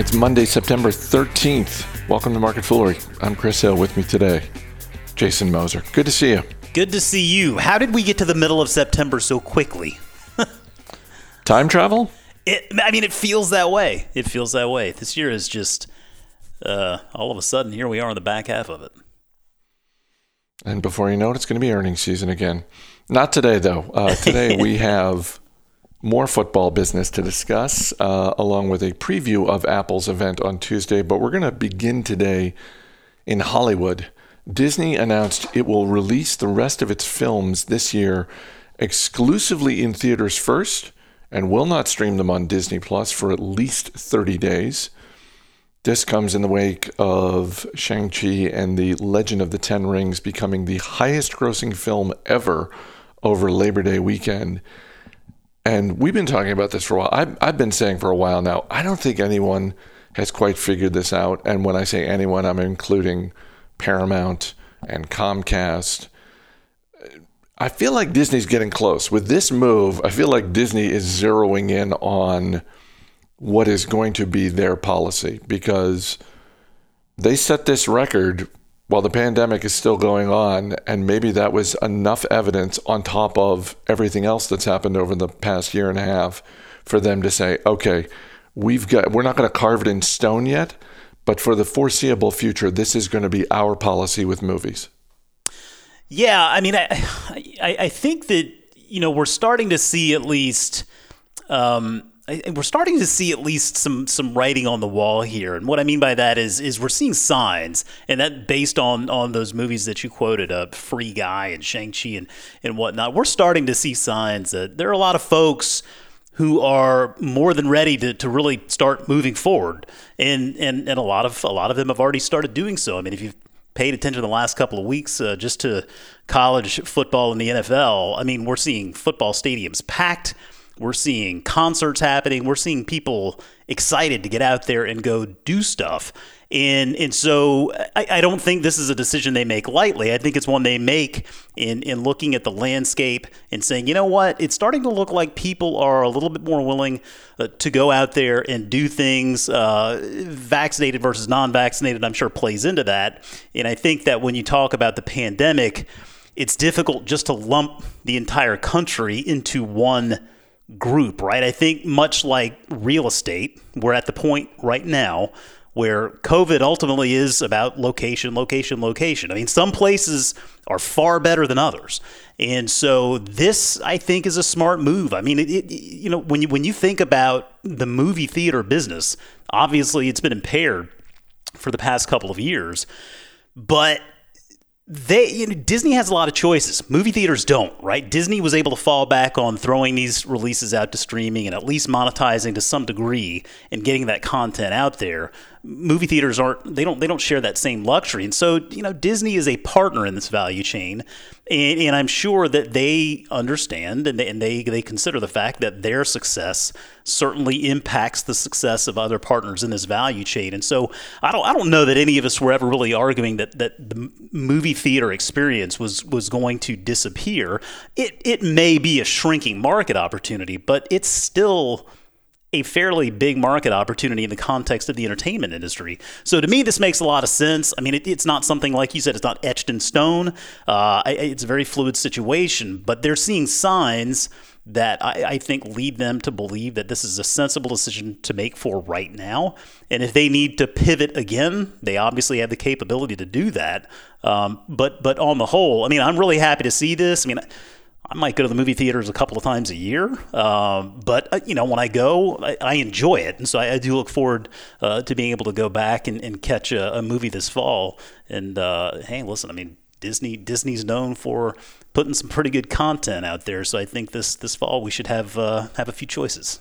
It's Monday, September 13th. Welcome to Market Foolery. I'm Chris Hill. With me today, Jason Moser. Good to see you. Good to see you. How did we get to the middle of September so quickly? Time travel? It, I mean, it feels that way. It feels that way. This year is just uh, all of a sudden here we are in the back half of it. And before you know it, it's going to be earnings season again. Not today, though. Uh, today we have more football business to discuss, uh, along with a preview of Apple's event on Tuesday. But we're going to begin today in Hollywood. Disney announced it will release the rest of its films this year exclusively in theaters first and will not stream them on Disney Plus for at least 30 days. This comes in the wake of Shang-Chi and the Legend of the Ten Rings becoming the highest grossing film ever over Labor Day weekend and we've been talking about this for a while. I've, I've been saying for a while now, I don't think anyone has quite figured this out. And when I say anyone, I'm including Paramount and Comcast. I feel like Disney's getting close. With this move, I feel like Disney is zeroing in on what is going to be their policy because they set this record while the pandemic is still going on, and maybe that was enough evidence on top of everything else that's happened over the past year and a half for them to say, okay, we've got, we're not going to carve it in stone yet, but for the foreseeable future, this is going to be our policy with movies. Yeah, I mean, I, I, I think that you know we're starting to see at least. Um, we're starting to see at least some some writing on the wall here, and what I mean by that is is we're seeing signs, and that based on on those movies that you quoted, uh, Free Guy and Shang Chi and and whatnot. We're starting to see signs that there are a lot of folks who are more than ready to, to really start moving forward, and and and a lot of a lot of them have already started doing so. I mean, if you've paid attention the last couple of weeks uh, just to college football and the NFL, I mean, we're seeing football stadiums packed we're seeing concerts happening. We're seeing people excited to get out there and go do stuff. And and so I, I, don't think this is a decision they make lightly. I think it's one they make in in looking at the landscape and saying, you know what, it's starting to look like people are a little bit more willing uh, to go out there and do things. Uh, vaccinated versus non-vaccinated, I'm sure plays into that. And I think that when you talk about the pandemic, it's difficult just to lump the entire country into one group, right? I think much like real estate, we're at the point right now where COVID ultimately is about location, location, location. I mean, some places are far better than others. And so this, I think, is a smart move. I mean, it, it, you know, when you when you think about the movie theater business, obviously it's been impaired for the past couple of years, but they you know, Disney has a lot of choices. Movie theaters don't, right? Disney was able to fall back on throwing these releases out to streaming and at least monetizing to some degree and getting that content out there movie theaters aren't they don't they don't share that same luxury. And so you know disney is a partner in this value chain. And, and i'm sure that they understand and they, and they they consider the fact that their success certainly impacts the success of other partners in this value chain. And so i don't i don't know that any of us were ever really arguing that that the movie theater experience was was going to disappear. It it may be a shrinking market opportunity but it's still a fairly big market opportunity in the context of the entertainment industry. So to me, this makes a lot of sense. I mean, it, it's not something like you said; it's not etched in stone. Uh, it's a very fluid situation, but they're seeing signs that I, I, think lead them to believe that this is a sensible decision to make for right now. And if they need to pivot again, they obviously have the capability to do that. Um, but but on the whole, I mean, I'm really happy to see this. I mean. I might go to the movie theaters a couple of times a year, um, but uh, you know when I go, I, I enjoy it, and so I, I do look forward uh, to being able to go back and, and catch a, a, movie this fall. And uh, hey, listen, I mean Disney Disney's known for putting some pretty good content out there, so I think this this fall we should have uh, have a few choices.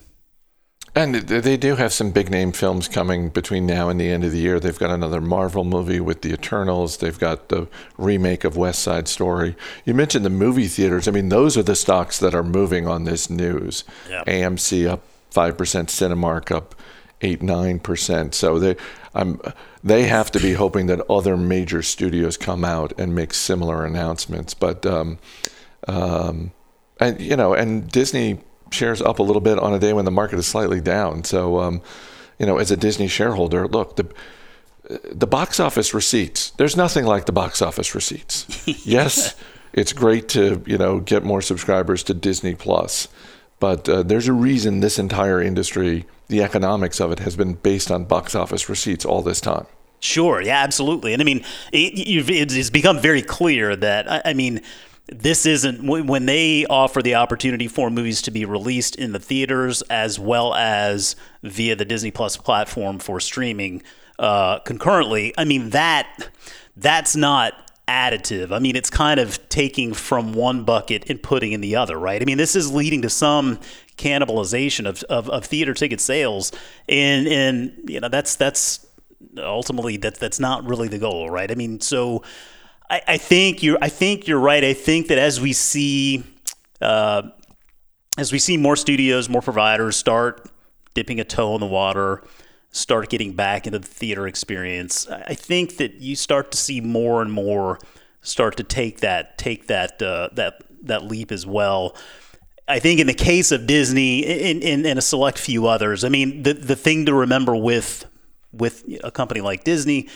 And they do have some big name films coming between now and the end of the year. They've got another Marvel movie with the Eternals. They've got the remake of West Side Story. You mentioned the movie theaters. I mean, those are the stocks that are moving on this news. Yep. AMC up 5%, Cinemark up 8 9%. So they I'm, they have to be hoping that other major studios come out and make similar announcements. But um, um, and you know, and Disney shares up a little bit on a day when the market is slightly down. So, um, you know, as a Disney shareholder, look, the the box office receipts. There's nothing like the box office receipts. yes, it's great to you know get more subscribers to Disney Plus, but uh, there's a reason this entire industry, the economics of it, has been based on box office receipts all this time. Sure, yeah, absolutely, and I mean, it, it's become very clear that I mean this isn't when they offer the opportunity for movies to be released in the theaters as well as via the Disney Plus platform for streaming uh, concurrently. I mean that that's not additive. I mean it's kind of taking from one bucket and putting in the other, right? I mean this is leading to some cannibalization of, of, of theater ticket sales, and and you know that's that's ultimately that's that's not really the goal, right? I mean so. I, I think you're. I think you're right. I think that as we see, uh, as we see more studios, more providers start dipping a toe in the water, start getting back into the theater experience, I think that you start to see more and more start to take that take that uh, that that leap as well. I think in the case of Disney and, and, a select few others, I mean the the thing to remember with with a company like Disney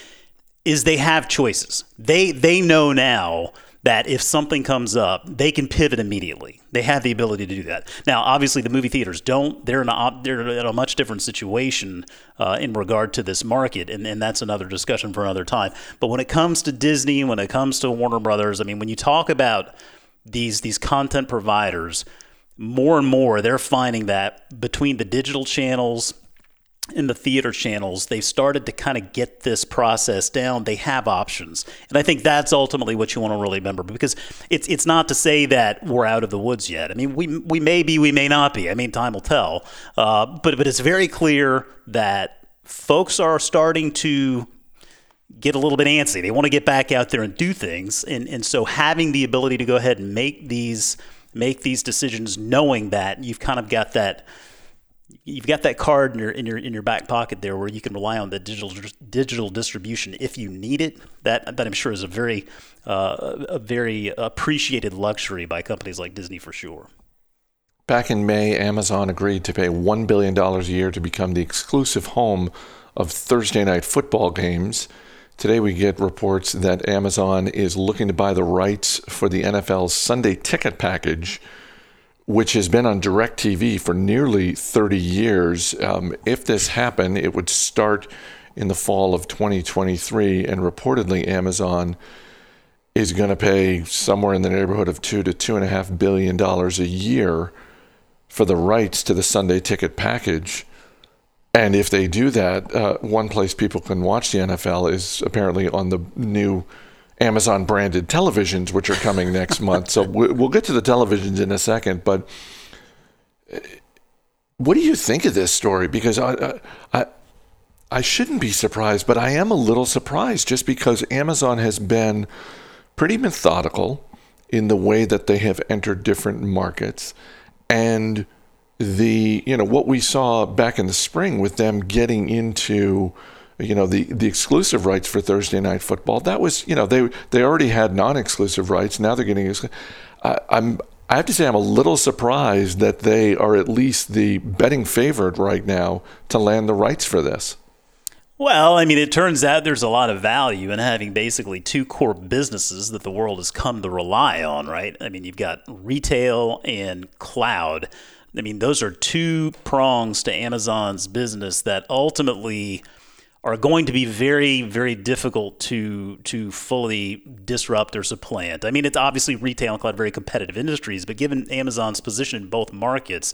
is they have choices. They they know now that if something comes up, they can pivot immediately. They have the ability to do that. Now, obviously, the movie theaters don't. They're in a, they're in a much different situation uh, in regard to this market, and, and that's another discussion for another time. But when it comes to Disney, when it comes to Warner Brothers, I mean, when you talk about these these content providers, more and more they're finding that between the digital channels in the theater channels, they've started to kind of get this process down. They have options, and I think that's ultimately what you want to really remember because it's it's not to say that we're out of the woods yet. I mean, we we may be, we may not be. I mean, time will tell. Uh, but but it's very clear that folks are starting to get a little bit antsy. They want to get back out there and do things, and and so having the ability to go ahead and make these make these decisions, knowing that you've kind of got that you've got that card in your in your in your back pocket there where you can rely on the digital digital distribution if you need it. That that I'm sure is a very uh, a very appreciated luxury by companies like Disney for sure. Back in May, Amazon agreed to pay $1 billion a year to become the exclusive home of Thursday night football games. Today, we get reports that Amazon is looking to buy the rights for the NFL's Sunday ticket package which has been on DirecTV for nearly 30 years. Um, if this happened, it would start in the fall of 2023, and reportedly, Amazon is going to pay somewhere in the neighborhood of two to two and a half billion dollars a year for the rights to the Sunday ticket package. And if they do that, uh, one place people can watch the NFL is apparently on the new Amazon branded televisions, which are coming next month. So we'll get to the televisions in a second. But uh, what do you think of this story? Because I, I, I shouldn't be surprised, but I am a little surprised just because Amazon has been pretty methodical in the way that they have entered different markets. And the, you know, what we saw back in the spring with them getting into you know the the exclusive rights for Thursday night football. That was you know they they already had non-exclusive rights. Now they're getting. I, I'm I have to say I'm a little surprised that they are at least the betting favorite right now to land the rights for this. Well, I mean, it turns out there's a lot of value in having basically two core businesses that the world has come to rely on, right? I mean, you've got retail and cloud. I mean, those are two prongs to Amazon's business that ultimately are going to be very, very difficult to to fully disrupt or supplant. I mean, it's obviously retail and cloud very competitive industries, but given Amazon's position in both markets,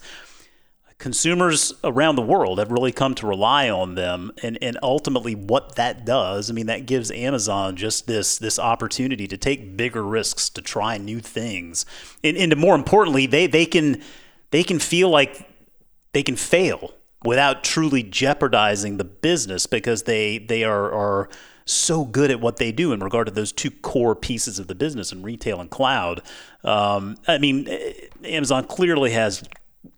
consumers around the world have really come to rely on them and, and ultimately what that does i mean that gives amazon just this this opportunity to take bigger risks to try new things and, and more importantly they they can they can feel like they can fail without truly jeopardizing the business because they they are are so good at what they do in regard to those two core pieces of the business in retail and cloud. Um, I mean, eh, Amazon clearly has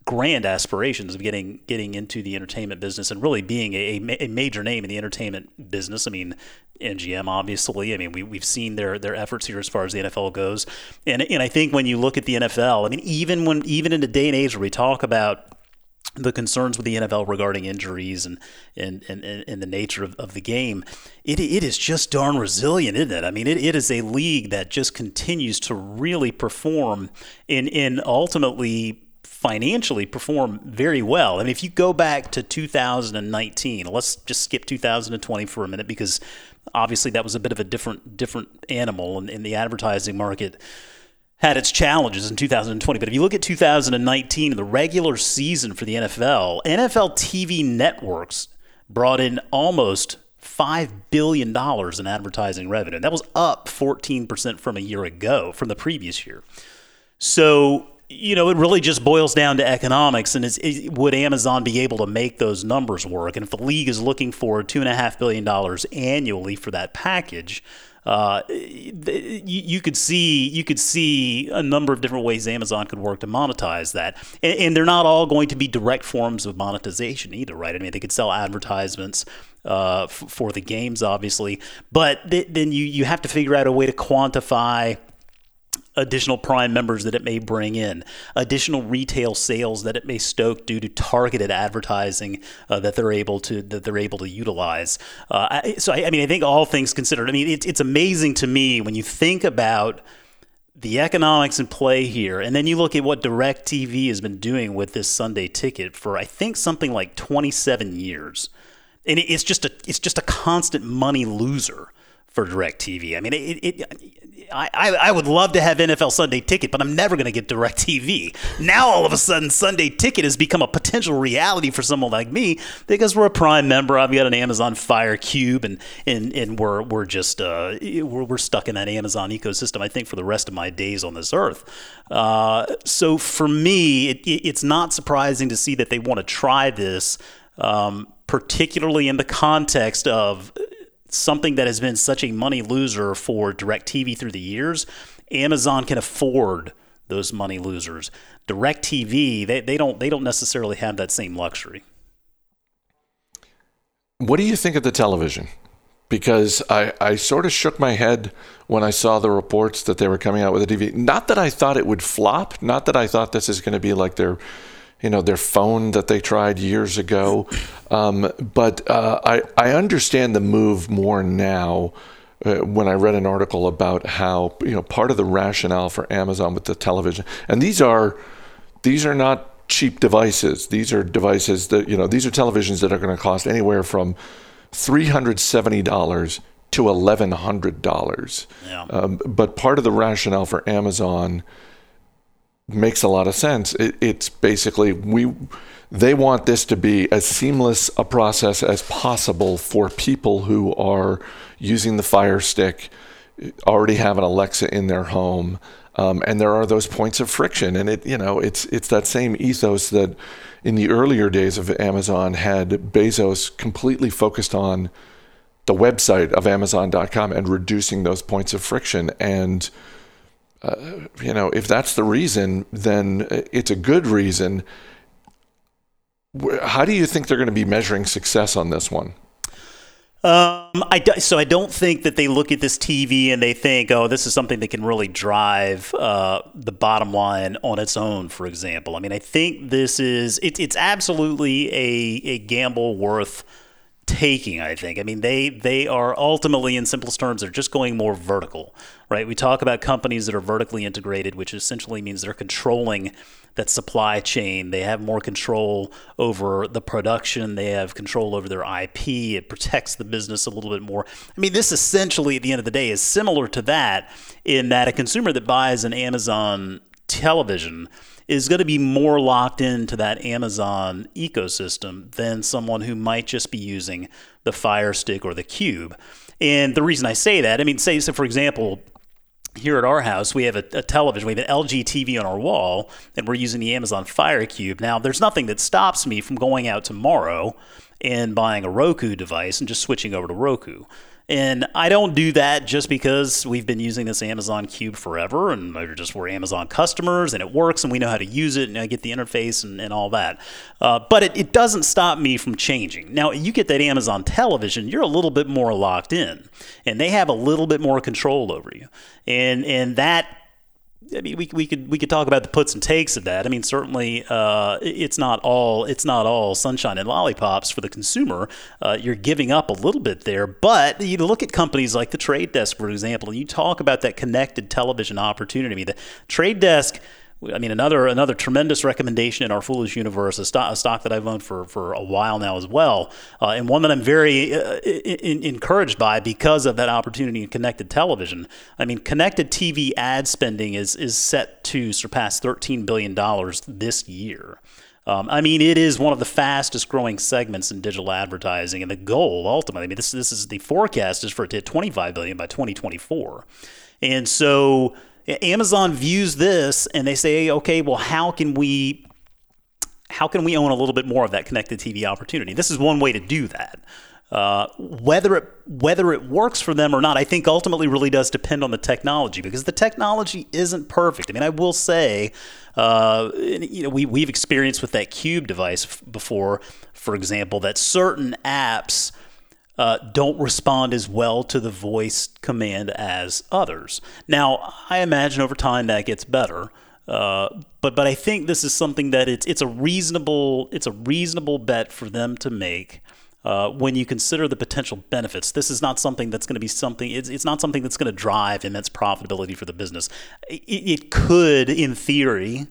grand aspirations of getting getting into the entertainment business and really being a, a major name in the entertainment business. I mean, MGM obviously. I mean, we we've seen their their efforts here as far as the NFL goes, and and I think when you look at the NFL, I mean, even when even in a day and age where we talk about the concerns with the NFL regarding injuries and and, and, and the nature of, of the game, it, it is just darn resilient, isn't it? I mean, it, it is a league that just continues to really perform and, and ultimately financially perform very well. I mean, if you go back to 2019, let's just skip 2020 for a minute because obviously that was a bit of a different different animal in, in the advertising market had its challenges in 2020. But if you look at 2019, the regular season for the NFL, NFL TV networks brought in almost $5 billion in advertising revenue. That was up 14% from a year ago, from the previous year. So, you know, it really just boils down to economics and is, would Amazon be able to make those numbers work? And if the league is looking for $2.5 billion annually for that package, uh, you, you, could see you could see a number of different ways Amazon could work to monetize that, and, and, they're not all going to be direct forms of monetization either, right? I mean, they could sell advertisements uh, f- for the games, obviously, but th- then you you have to figure out a way to quantify additional prime members that it may bring in, additional retail sales that it may stoke due to targeted advertising uh, that they're able to that they're able to utilize. Uh, so I, I, mean, I think all things considered, I mean, it, it's amazing to me when you think about the economics in play here, and then you look at what DirecTV has been doing with this Sunday ticket for I think something like 27 years, and it's just a it's just a constant money loser for DirecTV. I mean, it, it, I, I would love to have NFL Sunday Ticket, but I'm never going to get DirecTV. Now, all of a sudden, Sunday Ticket has become a potential reality for someone like me because we're a Prime member. I've got an Amazon Fire Cube, and and, and we're we're just uh, we're, we're stuck in that Amazon ecosystem. I think for the rest of my days on this earth. Uh, so for me, it, it's not surprising to see that they want to try this. Um, particularly in the context of something that has been such a money loser for DirecTV through the years, Amazon can afford those money losers. DirecTV, they, they don't they don't necessarily have that same luxury. What do you think of the television? Because I, I sort of shook my head when I saw the reports that they were coming out with a TV. Not that I thought it would flop, not that I thought this is going to be like their you know their phone that they tried years ago. Um, but uh, I I understand the move more now. Uh, when I read an article about how you know part of the rationale for Amazon with the television, and these are these are not cheap devices. These are devices that you know these are televisions that are going to cost anywhere from three hundred seventy dollars to eleven hundred dollars. Yeah. Um, but part of the rationale for Amazon makes a lot of sense. It, it's basically we they want this to be as seamless a process as possible for people who are using the Fire Stick, already have an Alexa in their home, um, and there are those points of friction. And it you know it's it's that same ethos that in the earlier days of Amazon had Bezos completely focused on the website of Amazon.com and reducing those points of friction and uh, you know, if that's the reason, then it's a good reason. How do you think they're going to be measuring success on this one? Um, I do, so I don't think that they look at this TV and they think, oh, this is something that can really drive uh, the bottom line on its own. For example, I mean, I think this is it, it's absolutely a a gamble worth taking i think i mean they they are ultimately in simplest terms they're just going more vertical right? We talk about companies that are vertically integrated which essentially means they're controlling that supply chain. They have more control over the production. They have control over their ip it protects the business a little bit more. I mean this essentially at the end of the day is similar to that in that a consumer that buys an amazon television is going to be more locked into that Amazon ecosystem than someone who might just be using the Fire Stick or the Cube. And the reason I say that, I mean, say, so for example, here at our house, we have a, a, television. We have an LG TV on our wall, and we're using the Amazon Fire Cube. Now, there's nothing that stops me from going out tomorrow and buying a Roku device and just switching over to Roku. And I don't do that just because we've been using this Amazon Cube forever and we're just we're Amazon customers and it works and we know how to use it and I get the interface and, and all that. Uh, but it, it doesn't stop me from changing. Now, you get that Amazon television, you're a little bit more locked in and they have a little bit more control over you. And, and that I mean, we, we could we could talk about the puts and takes of that. I mean, certainly uh, it's not all it's not all sunshine and lollipops for the consumer. Uh, you're giving up a little bit there, but you look at companies like the Trade Desk, for example, and you talk about that connected television opportunity. The Trade Desk I mean, another another tremendous recommendation in our foolish universe, a stock, a stock that I've owned for, for a while now as well, uh, and one that I'm very uh, in, encouraged by because of that opportunity in connected television. I mean, connected TV ad spending is is set to surpass 13 billion dollars this year. Um, I mean, it is one of the fastest growing segments in digital advertising, and the goal ultimately, I mean, this this is the forecast is for it to hit 25 billion by 2024, and so Amazon views this and they say, okay, well, how can we how can we own a little bit more of that connected TV opportunity? This is one way to do that. Uh, whether it whether it works for them or not, I think ultimately really does depend on the technology because the technology isn't perfect. I mean, I will say, uh, you know, we we've experienced with that Cube device before, for example, that certain apps uh, don't respond as well to the voice command as others. Now, I imagine over time that gets better. Uh, but but I think this is something that it's it's a reasonable it's a reasonable bet for them to make uh, when you consider the potential benefits. This is not something that's going to be something. It's, it's not something that's going to drive immense profitability for the business. It, it could, in theory,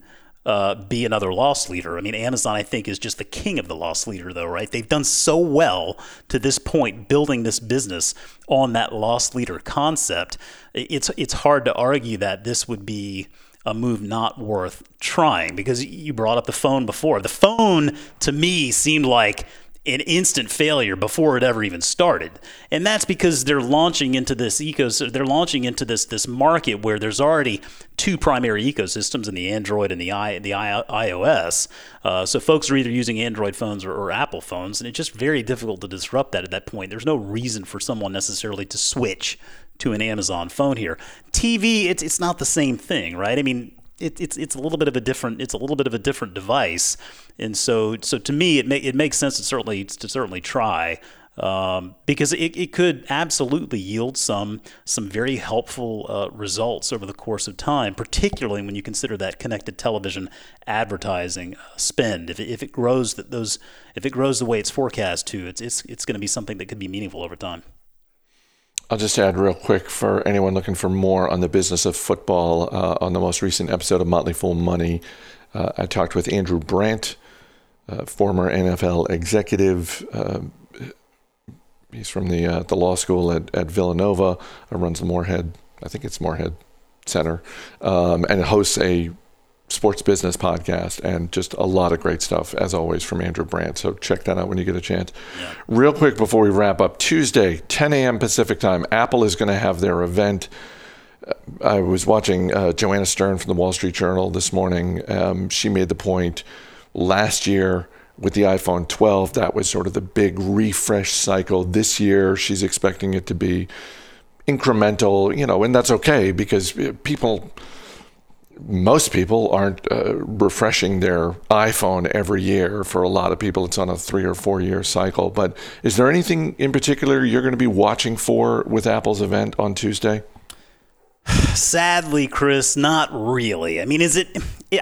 uh, be another loss leader. I mean, Amazon, I think, is just the king of the loss leader, though, right? They've done so well to this point building this business on that loss leader concept. It's it's hard to argue that this would be a move not worth trying because you brought up the phone before. The phone to me seemed like an instant failure before it ever even started. And that's because they're launching into this ecosystem, they're launching into this this market where there's already two primary ecosystems in the Android and the i the I, iOS. Uh, so folks are either using Android phones or, or, Apple phones, and it's just very difficult to disrupt that at that point. There's no reason for someone necessarily to switch to an Amazon phone here. TV, it's it's not the same thing, right? I mean, it, it's it's a little bit of a different it's a little bit of a different device, and so so to me it may, it makes sense to certainly to certainly try. Um, because it, it could absolutely yield some some very helpful uh, results over the course of time, particularly when you consider that connected television advertising uh, spend. If it, if it grows that those if it grows the way it's forecast to, it's it's it's going to be something that could be meaningful over time. I'll just add real quick for anyone looking for more on the business of football. Uh, on the most recent episode of Motley Fool Money, uh, I talked with Andrew Brandt, uh, former NFL executive. Uh, he's from the uh, the law school at, at Villanova. runs the Moorad, I think it's Moorad Center, um, and hosts a sports business podcast and just a lot of great stuff as always from Andrew Brandt. So check that out when you get a chance. Yeah. Real quick before we wrap up, Tuesday, 10 a.m. Pacific time, Apple is going to have their event. I was watching uh, Joanna Stern from the Wall Street Journal this morning. Um, she made the point last year with the iPhone 12, that was sort of the big refresh cycle. This year, she's expecting it to be incremental, you know, and that's okay because people most people aren't uh, refreshing their iPhone every year. For a lot of people, it's on a three or four year cycle. But is there anything in particular you're going to be watching for with Apple's event on Tuesday? Sadly, Chris, not really. I mean, is it?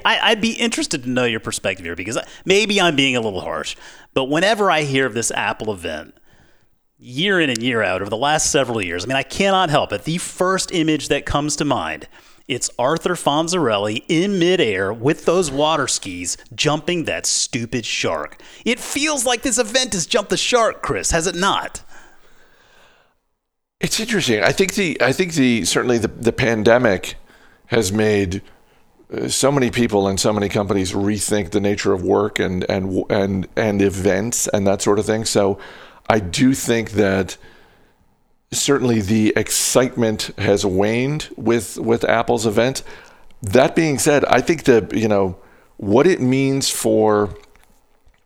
I, would be interested to know your perspective here because maybe I'm being a little harsh, but whenever I hear of this Apple event, year in and year out over the last several years, I mean, I cannot help it. The first image that comes to mind it's Arthur Fonzarelli in midair with those water skis jumping that stupid shark. It feels like this event has jumped the shark, Chris, has it not? It's interesting. I think the I think the certainly the, the pandemic has made uh, so many people and so many companies rethink the nature of work and and and and events and that sort of thing. So I do think that certainly the excitement has waned with with Apple's event. That being said, I think that you know what it means for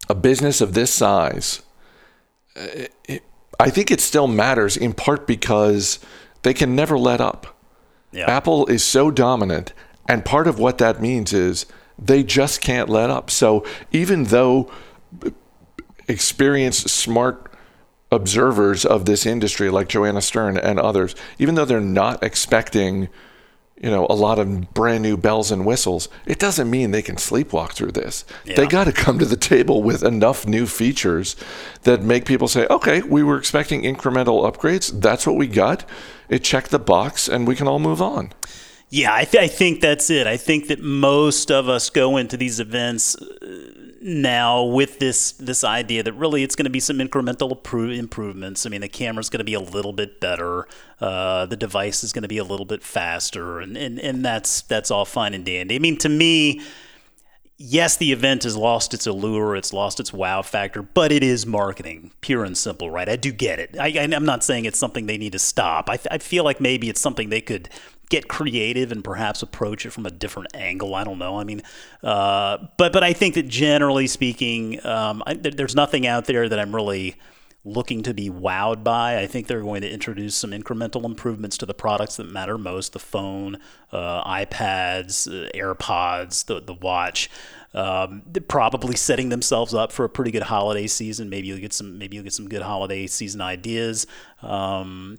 a business of this size. Uh, it, I think it still matters in part because they can never let up. Yeah. Apple is so dominant, and part of what that means is they just can't let up. So even though uh, experienced, smart observers of this industry, like Joanna Stern and others, even though they're not expecting, you know, a lot of brand new bells and whistles, it doesn't mean they can sleepwalk through this. Yeah. They got to come to the table with enough new features that make people say, okay, we were expecting incremental upgrades. That's what we got. It checked the box, and we can all move on. Yeah, I, th- I think that's it. I think that most of us go into these events uh, now with this this idea that really it's going to be some incremental improvements. I mean, the camera's going to be a little bit better, uh, the device is going to be a little bit faster, and, and and that's that's all fine and dandy. I mean, to me. Yes, the event has lost its allure, it's lost its wow factor, but it is marketing, pure and simple, right? I do get it. I, I'm not saying it's something they need to stop. I, I feel like maybe it's something they could get creative and perhaps approach it from a different angle. I don't know. I mean, uh, but but I think that generally speaking, um, I, there's nothing out there that I'm really looking to be wowed by. I think they're going to introduce some incremental improvements to the products that matter most: the phone, uh, iPads, uh, AirPods, the the watch. Um, they're probably setting themselves up for a pretty good holiday season. Maybe you'll get some. Maybe you'll get some good holiday season ideas. Um,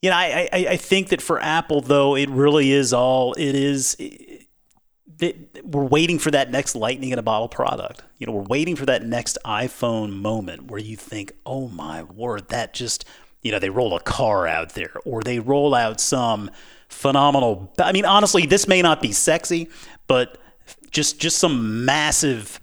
you know, I, I, I think that for Apple though, it really is all it is. It, we're waiting for that next lightning in a bottle product. You know, we're waiting for that next iPhone moment where you think, "Oh my word, that just." You know, they roll a car out there, or they roll out some phenomenal. I mean, honestly, this may not be sexy, but just just some massive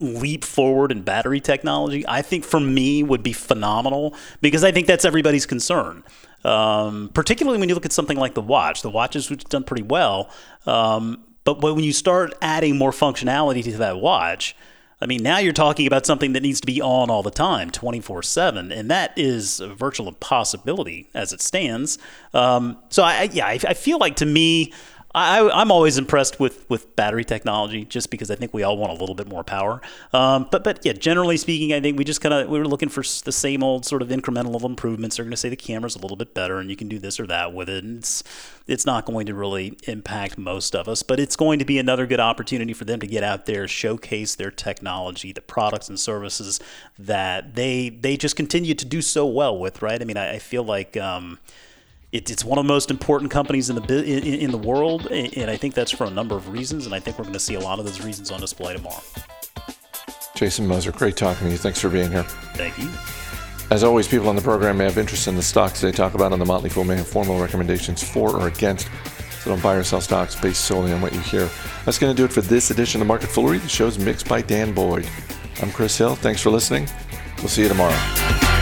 leap forward in battery technology, I think for me would be phenomenal because I think that's everybody's concern. Um, particularly when you look at something like the watch. The watch has done pretty well, um, but when you start adding more functionality to that watch, I mean, now you're talking about something that needs to be on all the time, 24 7, and that is a virtual impossibility as it stands. Um, so, I, yeah, I, I feel like to me, I, am always impressed with, with battery technology, just because I think we all want a little bit more power. Um, but but yeah, generally speaking, I think we just kind of we were looking for the same old sort of incremental improvements. They're going to say the camera's a little bit better, and you can do this or that with it. And it's it's not going to really impact most of us, but it's going to be another good opportunity for them to get out there, showcase their technology, the products and services that they they just continue to do so well with. Right? I mean, I, I feel like. Um, it, it's one of the most important companies in the in, in the world, and I think that's for a number of reasons. And I think we're going to see a lot of those reasons on display tomorrow. Jason Moser, great talking to you. Thanks for being here. Thank you. As always, people on the program may have interest in the stocks they talk about on the Motley Fool may have formal recommendations for or against. So don't buy or sell stocks based solely on what you hear. That's going to do it for this edition of Market Foolery. The show's mixed by Dan Boyd. I'm Chris Hill. Thanks for listening. We'll see you tomorrow.